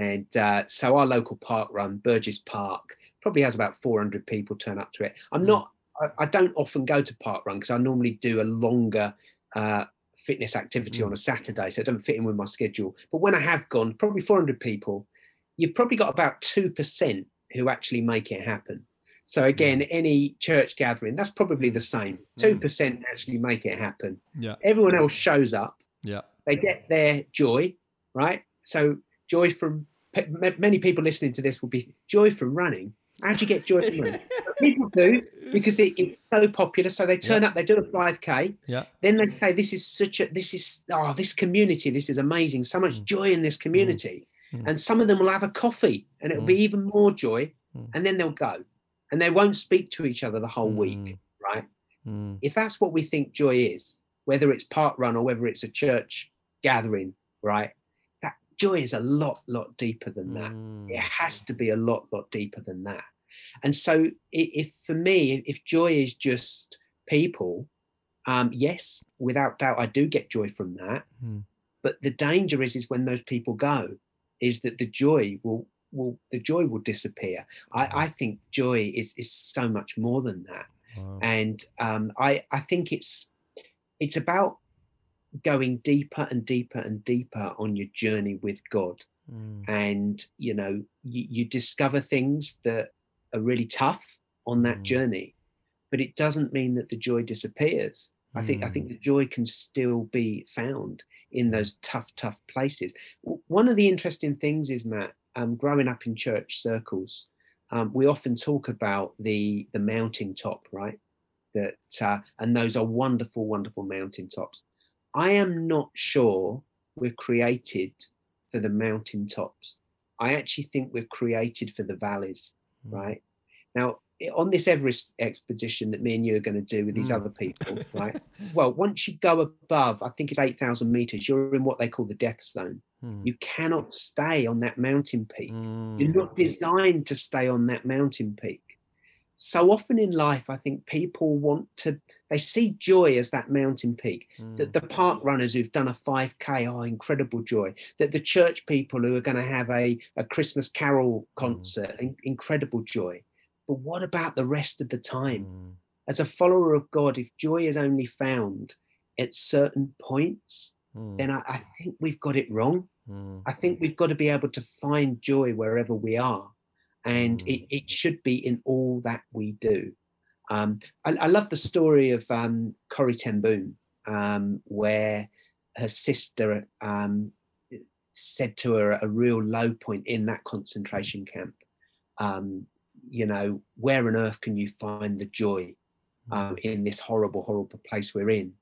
And uh, so our local park run, Burgess Park, probably has about 400 people turn up to it. I'm hmm. not I, I don't often go to park run because I normally do a longer uh, fitness activity mm. on a Saturday, so it doesn't fit in with my schedule. But when I have gone, probably 400 people, you've probably got about two percent who actually make it happen. So again, any church gathering, that's probably the same. Two mm. percent actually make it happen. Yeah. Everyone else shows up. Yeah. they get their joy, right? So joy from many people listening to this will be joy from running. How do you get joy from running? people do because it, it's so popular. So they turn yeah. up, they do a 5K. Yeah. Then they say, This is such a this is oh, this community, this is amazing. So much mm. joy in this community. Mm. And some of them will have a coffee and it'll mm. be even more joy. Mm. And then they'll go. And they won't speak to each other the whole week. Mm. Right. Mm. If that's what we think joy is, whether it's park run or whether it's a church gathering, right? Joy is a lot, lot deeper than that. It has to be a lot, lot deeper than that. And so, if for me, if joy is just people, um, yes, without doubt, I do get joy from that. Mm. But the danger is, is when those people go, is that the joy will will the joy will disappear. I, hmm. I think joy is is so much more than that, wow. and um, I I think it's it's about going deeper and deeper and deeper on your journey with God. Mm. And you know, you, you discover things that are really tough on that mm. journey, but it doesn't mean that the joy disappears. I think I think mm. the joy can still be found in those tough, tough places. One of the interesting things is Matt, um, growing up in church circles, um, we often talk about the the mountain top, right? That uh, and those are wonderful, wonderful mountain tops. I am not sure we're created for the mountain tops. I actually think we're created for the valleys. Mm. right? Now, on this Everest expedition that me and you are going to do with these mm. other people, right? well, once you go above, I think it's 8,000 meters, you're in what they call the death zone. Mm. You cannot stay on that mountain peak. You're not designed to stay on that mountain peak. So often in life, I think people want to, they see joy as that mountain peak. That the park runners who've done a 5K are incredible joy. That the church people who are going to have a, a Christmas carol concert, mm. incredible joy. But what about the rest of the time? Mm. As a follower of God, if joy is only found at certain points, mm. then I, I, think we've got it wrong. Mm. I think we've got to be able to find joy wherever we are and mm. it, it should be in all that we do. Um, I, I, love the story of um, Corrie ten Boom, um, where her sister um, said to her a real low point in that concentration camp. Um, you know, where on earth can you find the joy um, mm. in this horrible, horrible place we're in?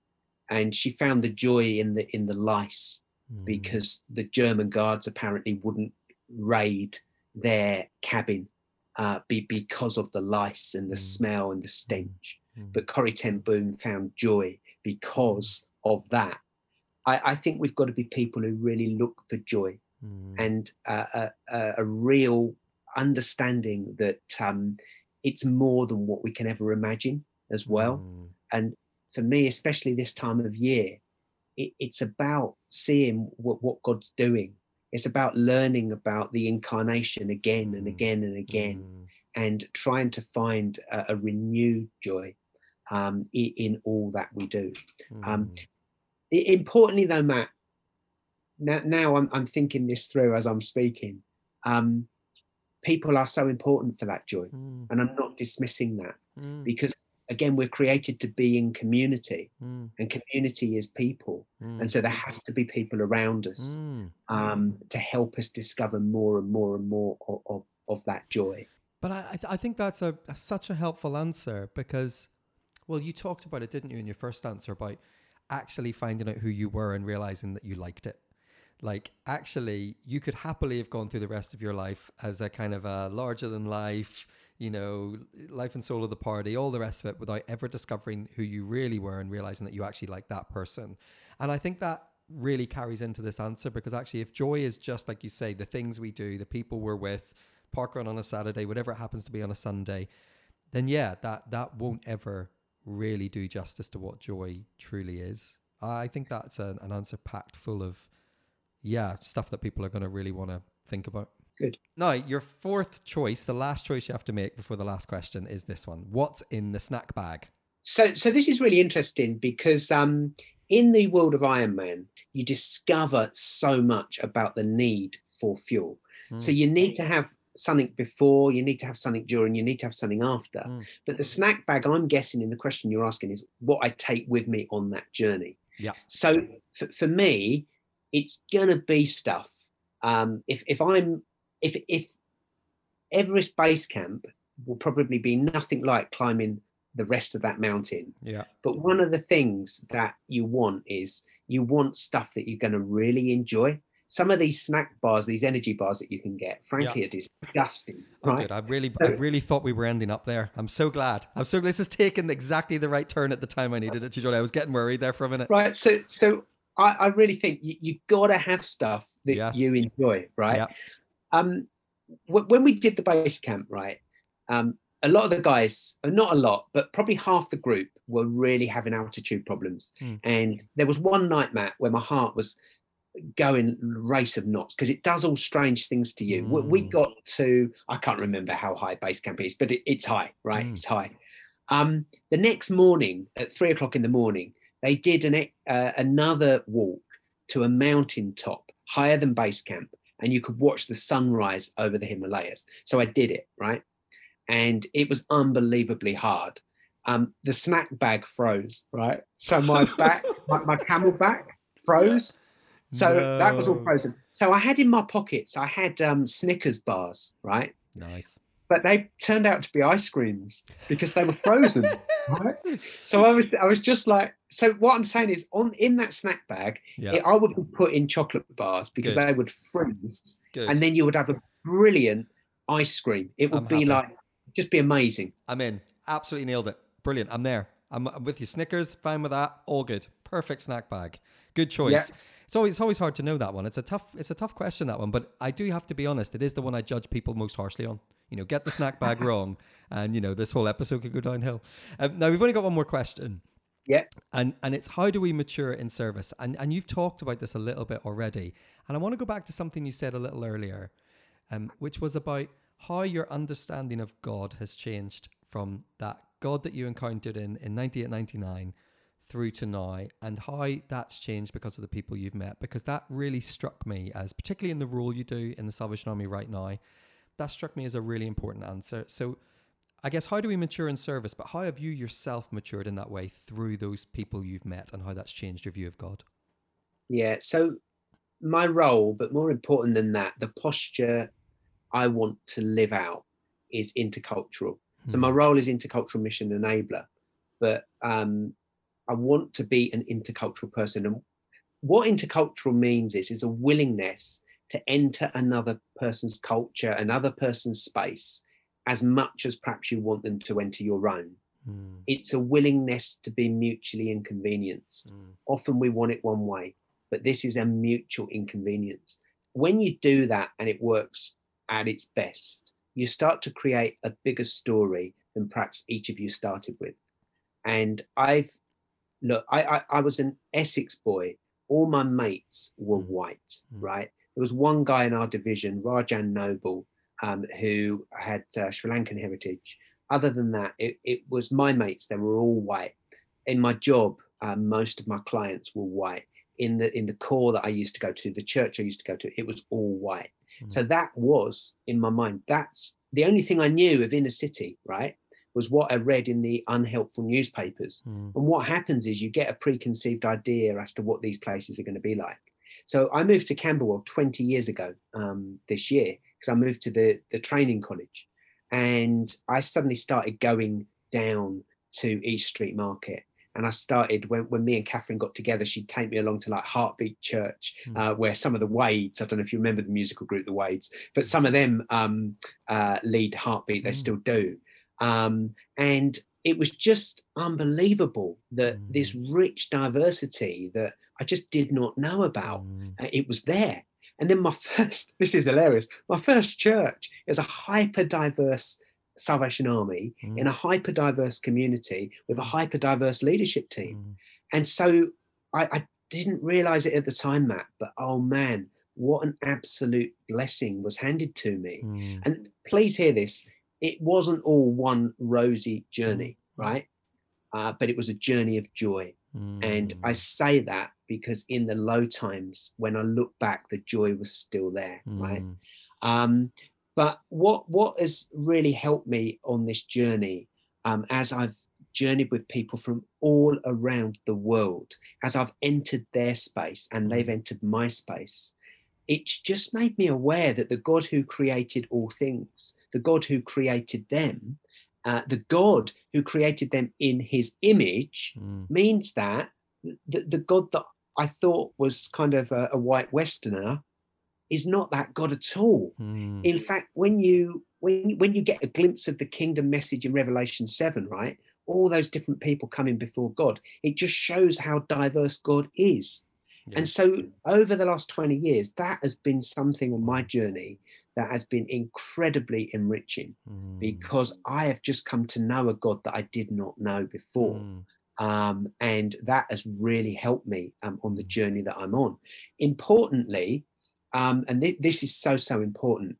And she found the joy in the in the lice mm. because the German guards apparently wouldn't raid their cabin uh, be, because of the lice and the mm. smell and the stench. Mm. But Corrie ten Boom found joy because of that. I, I, think we've got to be people who really look for joy mm. and uh, a, a, a, real understanding that um, it's more than what we can ever imagine as well. Mm. And for me, especially this time of year, it, it's about seeing what, what God's doing it's about learning about the incarnation again and mm. again and again mm. and trying to find a, a renewed joy um, in, in, all that we do. Um, mm. importantly, though, Matt, now, now I'm, I'm, thinking this through as I'm speaking. Um, people are so important for that joy, mm. and I'm not dismissing that mm. because again we're created to be in community mm. and community is people mm. and so there has to be people around us mm. um, to help us discover more and more and more of of, of that joy but i i think that's a, a, such a helpful answer because well you talked about it didn't you in your first answer about actually finding out who you were and realizing that you liked it like actually you could happily have gone through the rest of your life as a kind of a larger than life you know, life and soul of the party, all the rest of it, without ever discovering who you really were and realizing that you actually like that person. And I think that really carries into this answer because actually, if joy is just like you say, the things we do, the people we're with, park run on a Saturday, whatever it happens to be on a Sunday, then yeah, that that won't ever really do justice to what joy truly is. I think that's an, an answer packed full of yeah stuff that people are going to really want to think about. Good. Now, your fourth choice, the last choice you have to make before the last question is this one. What's in the snack bag? So, so this is really interesting because um, in the world of Iron Man, you discover so much about the need for fuel. Mm. So you need to have something before, you need to have something during, you need to have something after. Mm. But the snack bag, I'm guessing in the question you're asking is what I take with me on that journey. Yeah. So for, for me, it's gonna be stuff. Um, if if I'm if if Everest Base Camp will probably be nothing like climbing the rest of that mountain. Yeah. But one of the things that you want is you want stuff that you're going to really enjoy. Some of these snack bars, these energy bars that you can get, frankly, Yeah. are disgusting. Oh, Right? good. I really, I really thought we were ending up there. I'm so glad. I'm so glad this has taken exactly the right turn at the time I needed it to. Jonny, I was getting worried there for a minute. Right. So, so I, I really think you, you got to have stuff that Yes. you enjoy. Right. Yeah. Um, wh- when we did the base camp, right, um, a lot of the guys, uh, not a lot, but probably half the group were really having altitude problems. Mm. And there was one night, Matt, where my heart was going race of knots because it does all strange things to you. We, we Mm. got to, I can't remember how high base camp is, but it, it's high, right? Mm. It's high. Um, the next morning at three o'clock in the morning, they did an, uh, another walk to a mountain top higher than base camp and you could watch the sunrise over the Himalayas. So I did it, right? And it was unbelievably hard. Um, the snack bag froze, right? So my back, my, my CamelBak froze. So that was all frozen. So I had in my pockets, I had um, Snickers bars, right? Nice. But they turned out to be ice creams because they were frozen, right? So I was, I was just like, so what I'm saying is, on in that snack bag, Yeah. it, I would be put in chocolate bars because Good. they would freeze, Good. and then you would have a brilliant ice cream. It would I'm be happy. like, just be amazing. I'm in. Absolutely nailed it. Brilliant. I'm there. I'm, I'm with you. Snickers, fine with that. All good. Perfect snack bag. Good choice. It's always it's always hard to know that one. It's a tough it's a tough question that one, but I do have to be honest. It is the one I judge people most harshly on. You know, get the snack bag wrong, and you know this whole episode could go downhill. Um, now we've only got one more question. Yeah. and and it's how do we mature in service and and you've talked about this a little bit already and i want to go back to something you said a little earlier um, which was about how your understanding of god has changed from that god that you encountered in in 98 99 through to now and how that's changed because of the people you've met because that really struck me as particularly in the role you do in the salvation army right now that struck me as a really important answer so I guess how do we mature in service, but how have you yourself matured in that way through those people you've met and how that's changed your view of God? Yeah. So my role, but more important than that, the posture I want to live out is intercultural. So my Hmm. role is intercultural mission enabler, but um, I want to be an intercultural person. And what intercultural means is is a willingness to enter another person's culture, another person's space, as much as perhaps you want them to enter your own. Hmm. It's a willingness to be mutually inconvenienced Hmm. often we want it one way, but this is a mutual inconvenience. When you do that and it works at its best, you start to create a bigger story than perhaps each of you started with. And I've look, I I, I was an Essex boy. All my mates were Mm. white, Mm. right? There was one guy in our division, Rajan Noble, um, who had uh, Sri Lankan heritage. Other than that, it, it was my mates. They were all white. In my job, uh, most of my clients were white. In the in the corps that I used to go to, the church I used to go to, it was all white. Mm. So that was in my mind. That's the only thing I knew of inner city, right? Was what I read in the unhelpful newspapers. Hmm. And what happens is you get a preconceived idea as to what these places are going to be like. So I moved to Camberwell 20 years ago um, this year because I moved to the, the training college. And I suddenly started going down to East Street Market. And I started when, when me and Catherine got together, she'd take me along to like Heartbeat Church, Hmm. uh, where some of the Wades, I don't know if you remember the musical group, the Wades, but some of them um, uh, lead Heartbeat, they Mm. still do. Um, and it was just unbelievable that this rich diversity that I just did not know about, Hmm. uh, it was there. And then my first, this is hilarious, my first church is a hyper diverse Salvation Army Hmm. in a hyper diverse community with a hyper diverse leadership team. Hmm. And so I, I didn't realize it at the time, Matt, but oh man, what an absolute blessing was handed to me. Hmm. And please hear this it wasn't all one rosy journey, Mm. right? Uh, but it was a journey of joy. And I Hmm. say that because in the low times, when I look back, the joy was still there, right? Hmm. Um, but what what has really helped me on this journey, um, as I've journeyed with people from all around the world, as I've entered their space and they've entered my space, it's just made me aware that the God who created all things, the God who created them, uh, the God who created them in his image mm. means that the, the, God that I thought was kind of a, a white Westerner is not that God at all. Mm. In fact, when you when when you get a glimpse of the kingdom message in Revelation seven, right, all those different people coming before God, it just shows how diverse God is. Yeah. And so, over the last twenty years, that has been something on my journey that has been incredibly enriching mm. because I have just come to know a God that I did not know before. Mm. Um, and that has really helped me um, on the mm. journey that I'm on. Importantly, um, and th- this is so, so important,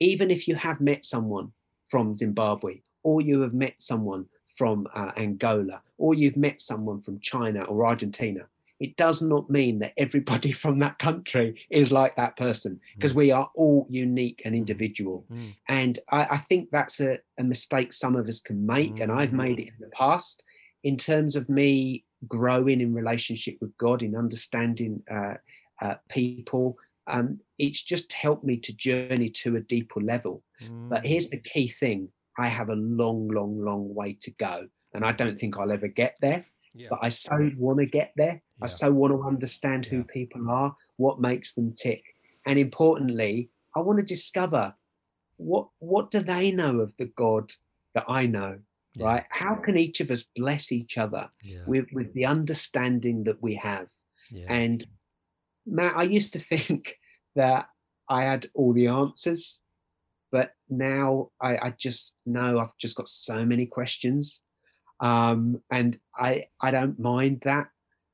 even if you have met someone from Zimbabwe, or you have met someone from uh, Angola, or you've met someone from China or Argentina, it does not mean that everybody from that country is like that person because mm. we are all unique and mm. individual. Mm. And I, I, think that's a, a, mistake some of us can make, mm. and I've made it in the past in terms of me growing in relationship with God, in understanding uh, uh, people. Um, it's just helped me to journey to a deeper level. But here's the key thing I have a long, long, long way to go. And I don't think I'll ever get there yeah. but I so want to get there. Yeah. I so want to understand who yeah. people are, what makes them tick, and importantly, I want to discover what what do they know of the God that I know. Right? How can each of us bless each other with with the understanding that we have? And Matt, I used to think that I had all the answers, but now I, I just know I've just got so many questions um, and I I don't mind that.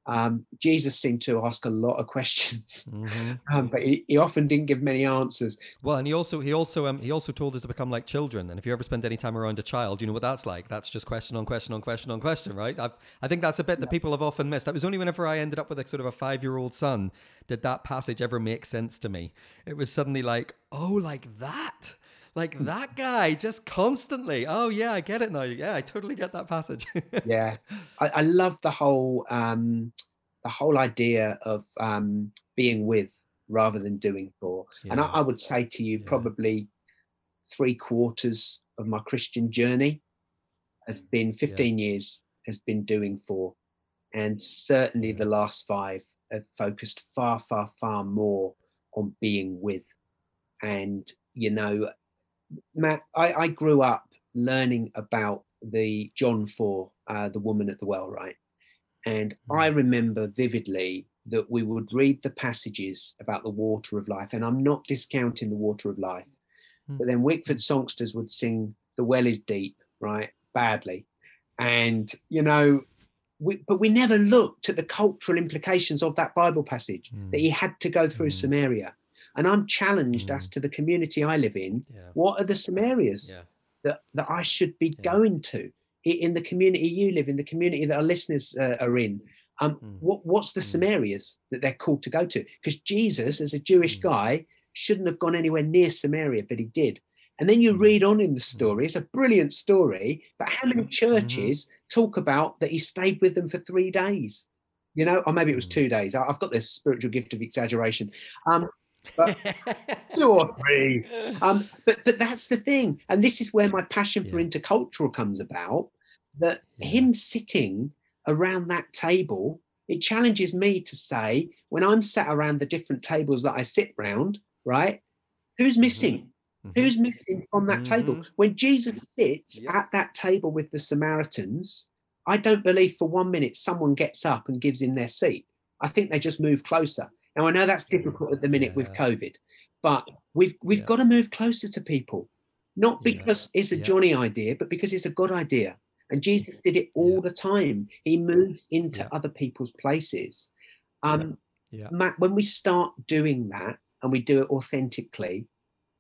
Um, Jesus seemed to ask a lot of questions, mm-hmm. um, but he, he, often didn't give many answers. Well, and he also he also um, he also told us to become like children. And if you ever spend any time around a child, you know what that's like. That's just question on question on question on question, right? I've, I think that's a bit that people have often missed. That was only whenever I ended up with a sort of a five year old son did that passage ever make sense to me. It was suddenly like, oh, like that like hmm. that guy just constantly oh yeah i get it now yeah i totally get that passage yeah I, I, love the whole um the whole idea of um being with rather than doing for yeah. and I, I, would say to you yeah. probably three quarters of my christian journey has mm. been 15 yeah. years has been doing for and certainly the last five have focused far far far more on being with and you know Matt, I, I grew up learning about the John 4, uh, the woman at the well, right? And mm. I remember vividly that we would read the passages about the water of life, and I'm not discounting the water of life, mm. but then Wickford songsters would sing "The well is deep," right? Badly, and you know, we, but we never looked at the cultural implications of that Bible passage mm. that he had to go through mm. Samaria, and I'm challenged mm. as to the community I live in. Yeah. What are the some areas yeah. that, that I should be yeah. going to in the community you live in, the community that our listeners uh, are in? Um, mm. what, what's the mm. some areas that they're called to go to? Because Jesus, as a Jewish mm. guy, shouldn't have gone anywhere near Samaria, but he did. And then you mm. read on in the mm. story, it's a brilliant story, but how many mm-hmm. churches talk about that he stayed with them for three days? You know, or maybe it was two days. I've got this spiritual gift of exaggeration. Um, but two or three. Um, but but that's the thing, and this is where my passion yeah. for intercultural comes about. That yeah. him sitting around that table, it challenges me to say when I'm sat around the different tables that I sit round, right? Who's mm-hmm. missing? Mm-hmm. Who's missing from that mm-hmm. table? When Jesus sits yep. at that table with the Samaritans, I don't believe for one minute someone gets up and gives him their seat. I think they just move closer. Now I know that's difficult at the minute yeah. with COVID, but we've we've yeah. got to move closer to people, not because yeah. it's a Jonny idea, but because it's a God idea. And Jesus did it all the time. He moves into other people's places. Um, Matt, when we start doing that and we do it authentically,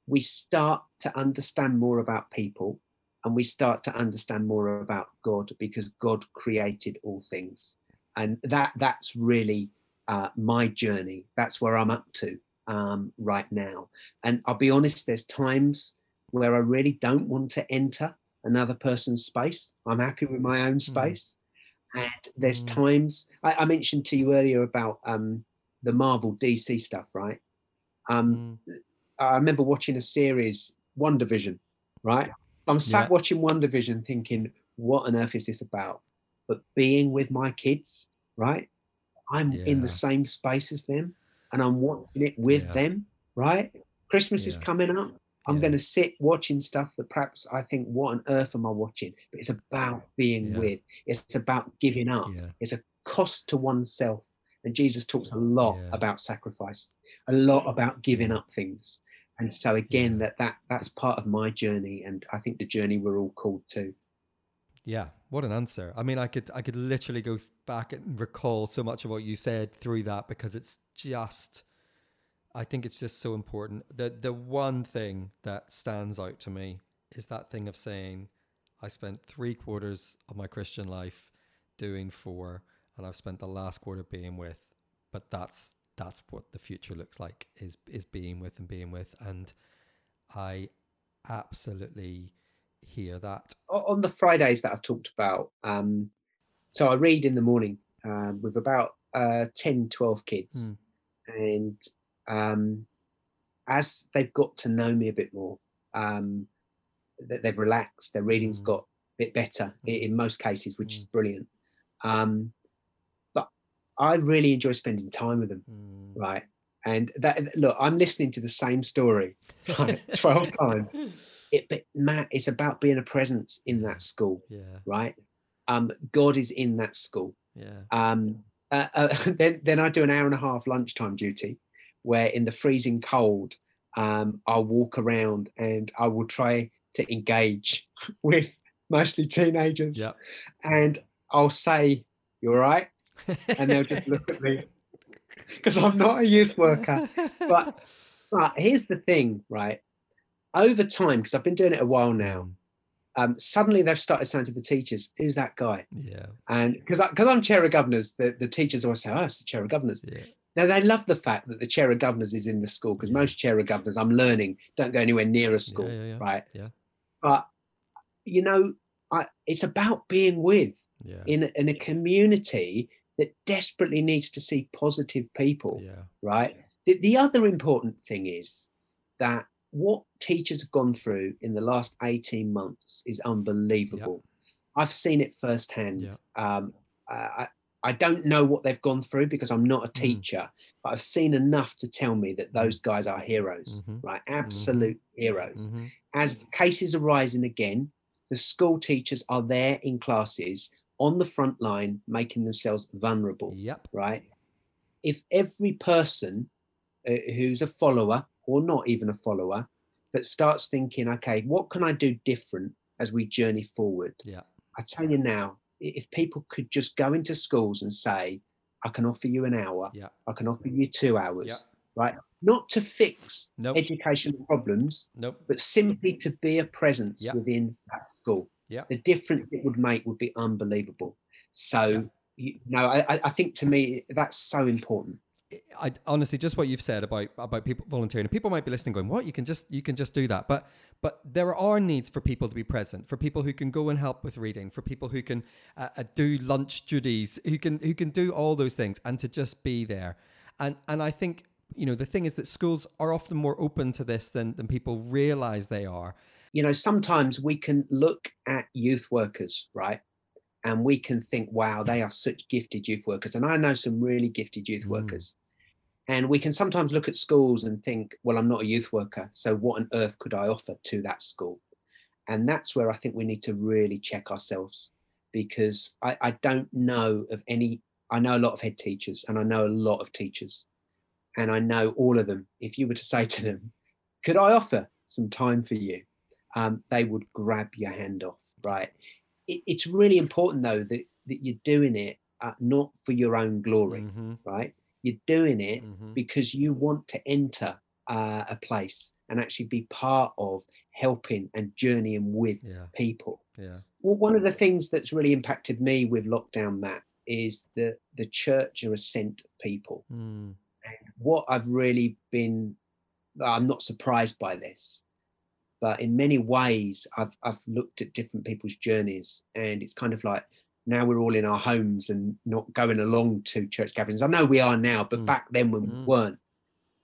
we start to understand more about people and we start to understand more about God because God created all things. And that that's really uh, my journey. That's where I'm up to um, right now. And I'll be honest, there's times where I really don't want to enter another person's space. I'm happy with my own Mm. space. And there's Mm. times I, I mentioned to you earlier about um, the Marvel DC stuff, right? Um, Mm. I remember watching a series, WandaVision, right? I'm sat Yeah. watching WandaVision thinking, what on earth is this about? But being with my kids, right? I'm in the same space as them and I'm watching it with Yeah. them, right? Christmas is coming up. I'm Yeah. going to sit watching stuff that perhaps I think, what on earth am I watching? But it's about being Yeah. with, it's about giving up, Yeah. it's a cost to oneself. And Jesus talks a lot Yeah. about sacrifice, a lot about giving up things. And so again, Yeah. that that that's part of my journey, and I think the journey we're all called to. Yeah, what an answer. I mean, I could I could literally go back and recall so much of what you said through that because it's just I think it's just so important. The the one thing that stands out to me is that thing of saying I spent 3 quarters of my Christian life doing for and I've spent the last quarter being with, but that's that's what the future looks like is is being with and being with and I absolutely hear that. On the Fridays that I've talked about, um, so I read in the morning um, with about uh, 10, 12 kids. And um, as they've got to know me a bit more, um, that they've relaxed, their reading's Mm. got a bit better in most cases, which is brilliant. Um, but I really enjoy spending time with them, Mm. right? And that look, I'm listening to the same story right, 12 times. It, but Matt, it's about being a presence in that school, Yeah, right? Um, God is in that school. yeah. Um, uh, uh, then, then I do an hour and a half lunchtime duty, where in the freezing cold, um, I'll walk around and I will try to engage with mostly teenagers, Yep. and I'll say, you're right and they'll just look at me because I'm not a youth worker. But but here's the thing, right? Over time, because I've been doing it a while now, um, suddenly they've started saying to the teachers, "Who's that guy?" yeah, And because because I'm chair of governors, the, the teachers always say, "Oh, it's the chair of governors." yeah, Now they love the fact that the chair of governors is in the school because Yeah. most chair of governors, I'm learning, don't go anywhere near a school, yeah, yeah, right? Yeah. But you know, I, it's about being with yeah, in a- in a community that desperately needs to see positive people, yeah, right? The, the other important thing is that what teachers have gone through in the last 18 months is unbelievable. I've seen it firsthand. Yeah. Um, I, I don't know what they've gone through because I'm not a Mm. teacher, but I've seen enough to tell me that those guys are heroes, Mhm. right? Absolute heroes. Mhm. As cases are rising again, the school teachers are there in classes on the front line, making themselves vulnerable Yep. right? If every person uh, who's a follower or not even a follower, but starts thinking, okay, what can I do different as we journey forward? Yeah. I tell you now, if people could just go into schools and say, I can offer you an hour, Yeah. I can offer you two hours, Yeah. right? Not to fix Nope. educational problems, Nope. but simply to be a presence Yeah. within that school. Yeah. The difference it would make would be unbelievable. So, you know, I- I think to me that's so important. I honestly just what you've said about about people volunteering. People might be listening, going, "What? You can just you can just do that." But but there are needs for people to be present, for people who can go and help with reading, for people who can uh, uh, do lunch duties, who can who can do all those things, and to just be there. And and I think you know the thing is that schools are often more open to this than than people realize they are. You know, sometimes we can look at youth workers, right? And we can think, wow, they are such gifted youth workers. And I know some really gifted youth Mm. workers. And we can sometimes look at schools and think, well, I'm not a youth worker. So what on earth could I offer to that school? And that's where I think we need to really check ourselves because I, I don't know of any, I know a lot of head teachers and I know a lot of teachers. And I know all of them. If you were to say to them, could I offer some time for you? Um, they would grab your hand off, right? It, it's really important though that, that you're doing it uh, not for your own glory, Mhm, right? You're doing it mhm. because you want to enter uh, a place and actually be part of helping and journeying with Yeah. people. Yeah. Well, one of the things that's really impacted me with lockdown, Matt, is that the church are a sent people. Mm. And what I've really been, I'm not surprised by this, but in many ways, I've I've looked at different people's journeys, and it's kind of like now we're all in our homes and not going along to church gatherings. I know we are now, but Mm. back then when Mm. we weren't,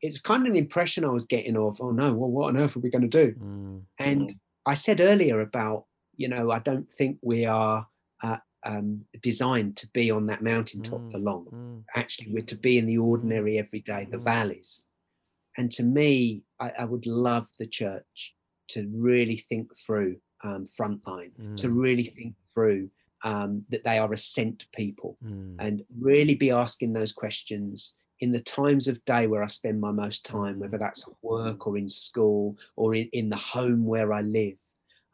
it's kind of an impression I was getting of, oh no, well, what on earth are we going to do? Mm, And I said earlier about, you know, I don't think we are uh, um, designed to be on that mountaintop Mm. for long. mm, Actually, we're to be in the ordinary every day, the Mm. valleys. And to me, I, I would love the church to really think through um, frontline, to Mm. really think through um, that they are a sent people mm, and really be asking those questions in the times of day where I spend my most time, whether that's at work or in school or in, in the home where I live.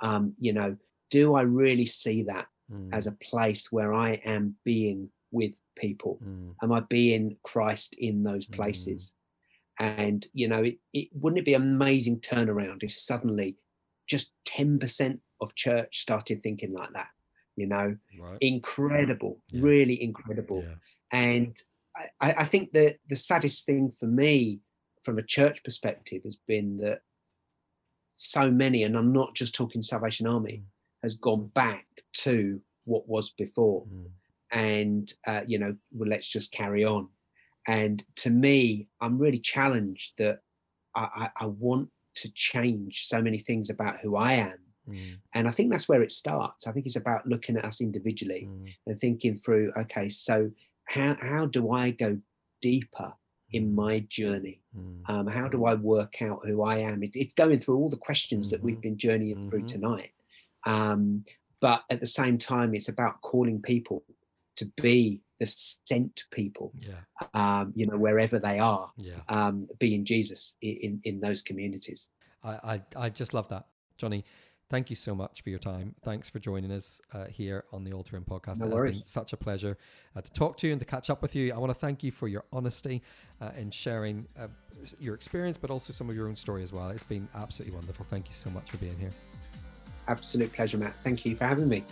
Um, you know, do I really see that mm, as a place where I am being with people? mm, Am I being Christ in those Mm. places? And you know, it, it wouldn't it be an amazing turnaround if suddenly just 10% of church started thinking like that, you know? right. incredible, Yeah. really incredible. Yeah. And I, I I think that the saddest thing for me from a church perspective has been that so many, and I'm not just talking Salvation Army, Mm. has gone back to what was before. Mm, And, uh, you know, well, let's just carry on. And to me, I'm really challenged that I, I, I want to change so many things about who I am. mm, And I think that's where it starts. I think it's about looking at us individually mm, and thinking through okay so how how do i go deeper in mm, my journey mm, um, how do i work out who i am it's, it's going through all the questions that Mhm. we've been journeying through Mhm. tonight um, but at the same time it's about calling people to be the sent people yeah. um, you know wherever they are Yeah. um, being jesus in in those communities I, I, I just love that. Jonny, thank you so much for your time. Thanks for joining us uh, here on the All Terrain podcast. No worries. been such a pleasure uh, to talk to you and to catch up with you. I want to thank you for your honesty uh, in sharing uh, your experience, but also some of your own story as well. It's been absolutely wonderful. Thank you so much for being here. absolute pleasure matt thank you for having me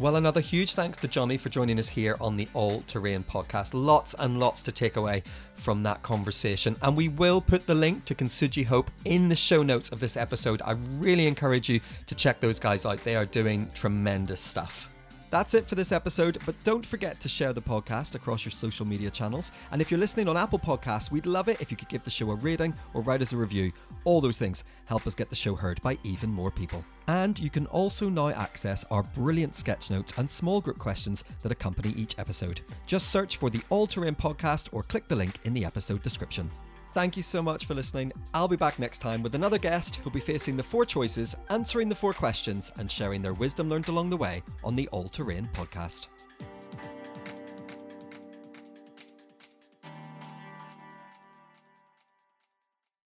Well, another huge thanks to Jonny for joining us here on the All Terrain podcast. Lots and lots to take away from that conversation. And we will put the link to Kintsugi Hope in the show notes of this episode. I really encourage you to check those guys out. They are doing tremendous stuff. That's it for this episode, but don't forget to share the podcast across your social media channels. And if you're listening on Apple Podcasts, we'd love it if you could give the show a rating or write us a review. All those things help us get the show heard by even more people. And you can also now access our brilliant sketch notes and small group questions that accompany each episode. Just search for the All Terrain podcast or click the link in the episode description. Thank you so much for listening. I'll be back next time with another guest who'll be facing the four choices, answering the four questions, and sharing their wisdom learned along the way on the All Terrain podcast.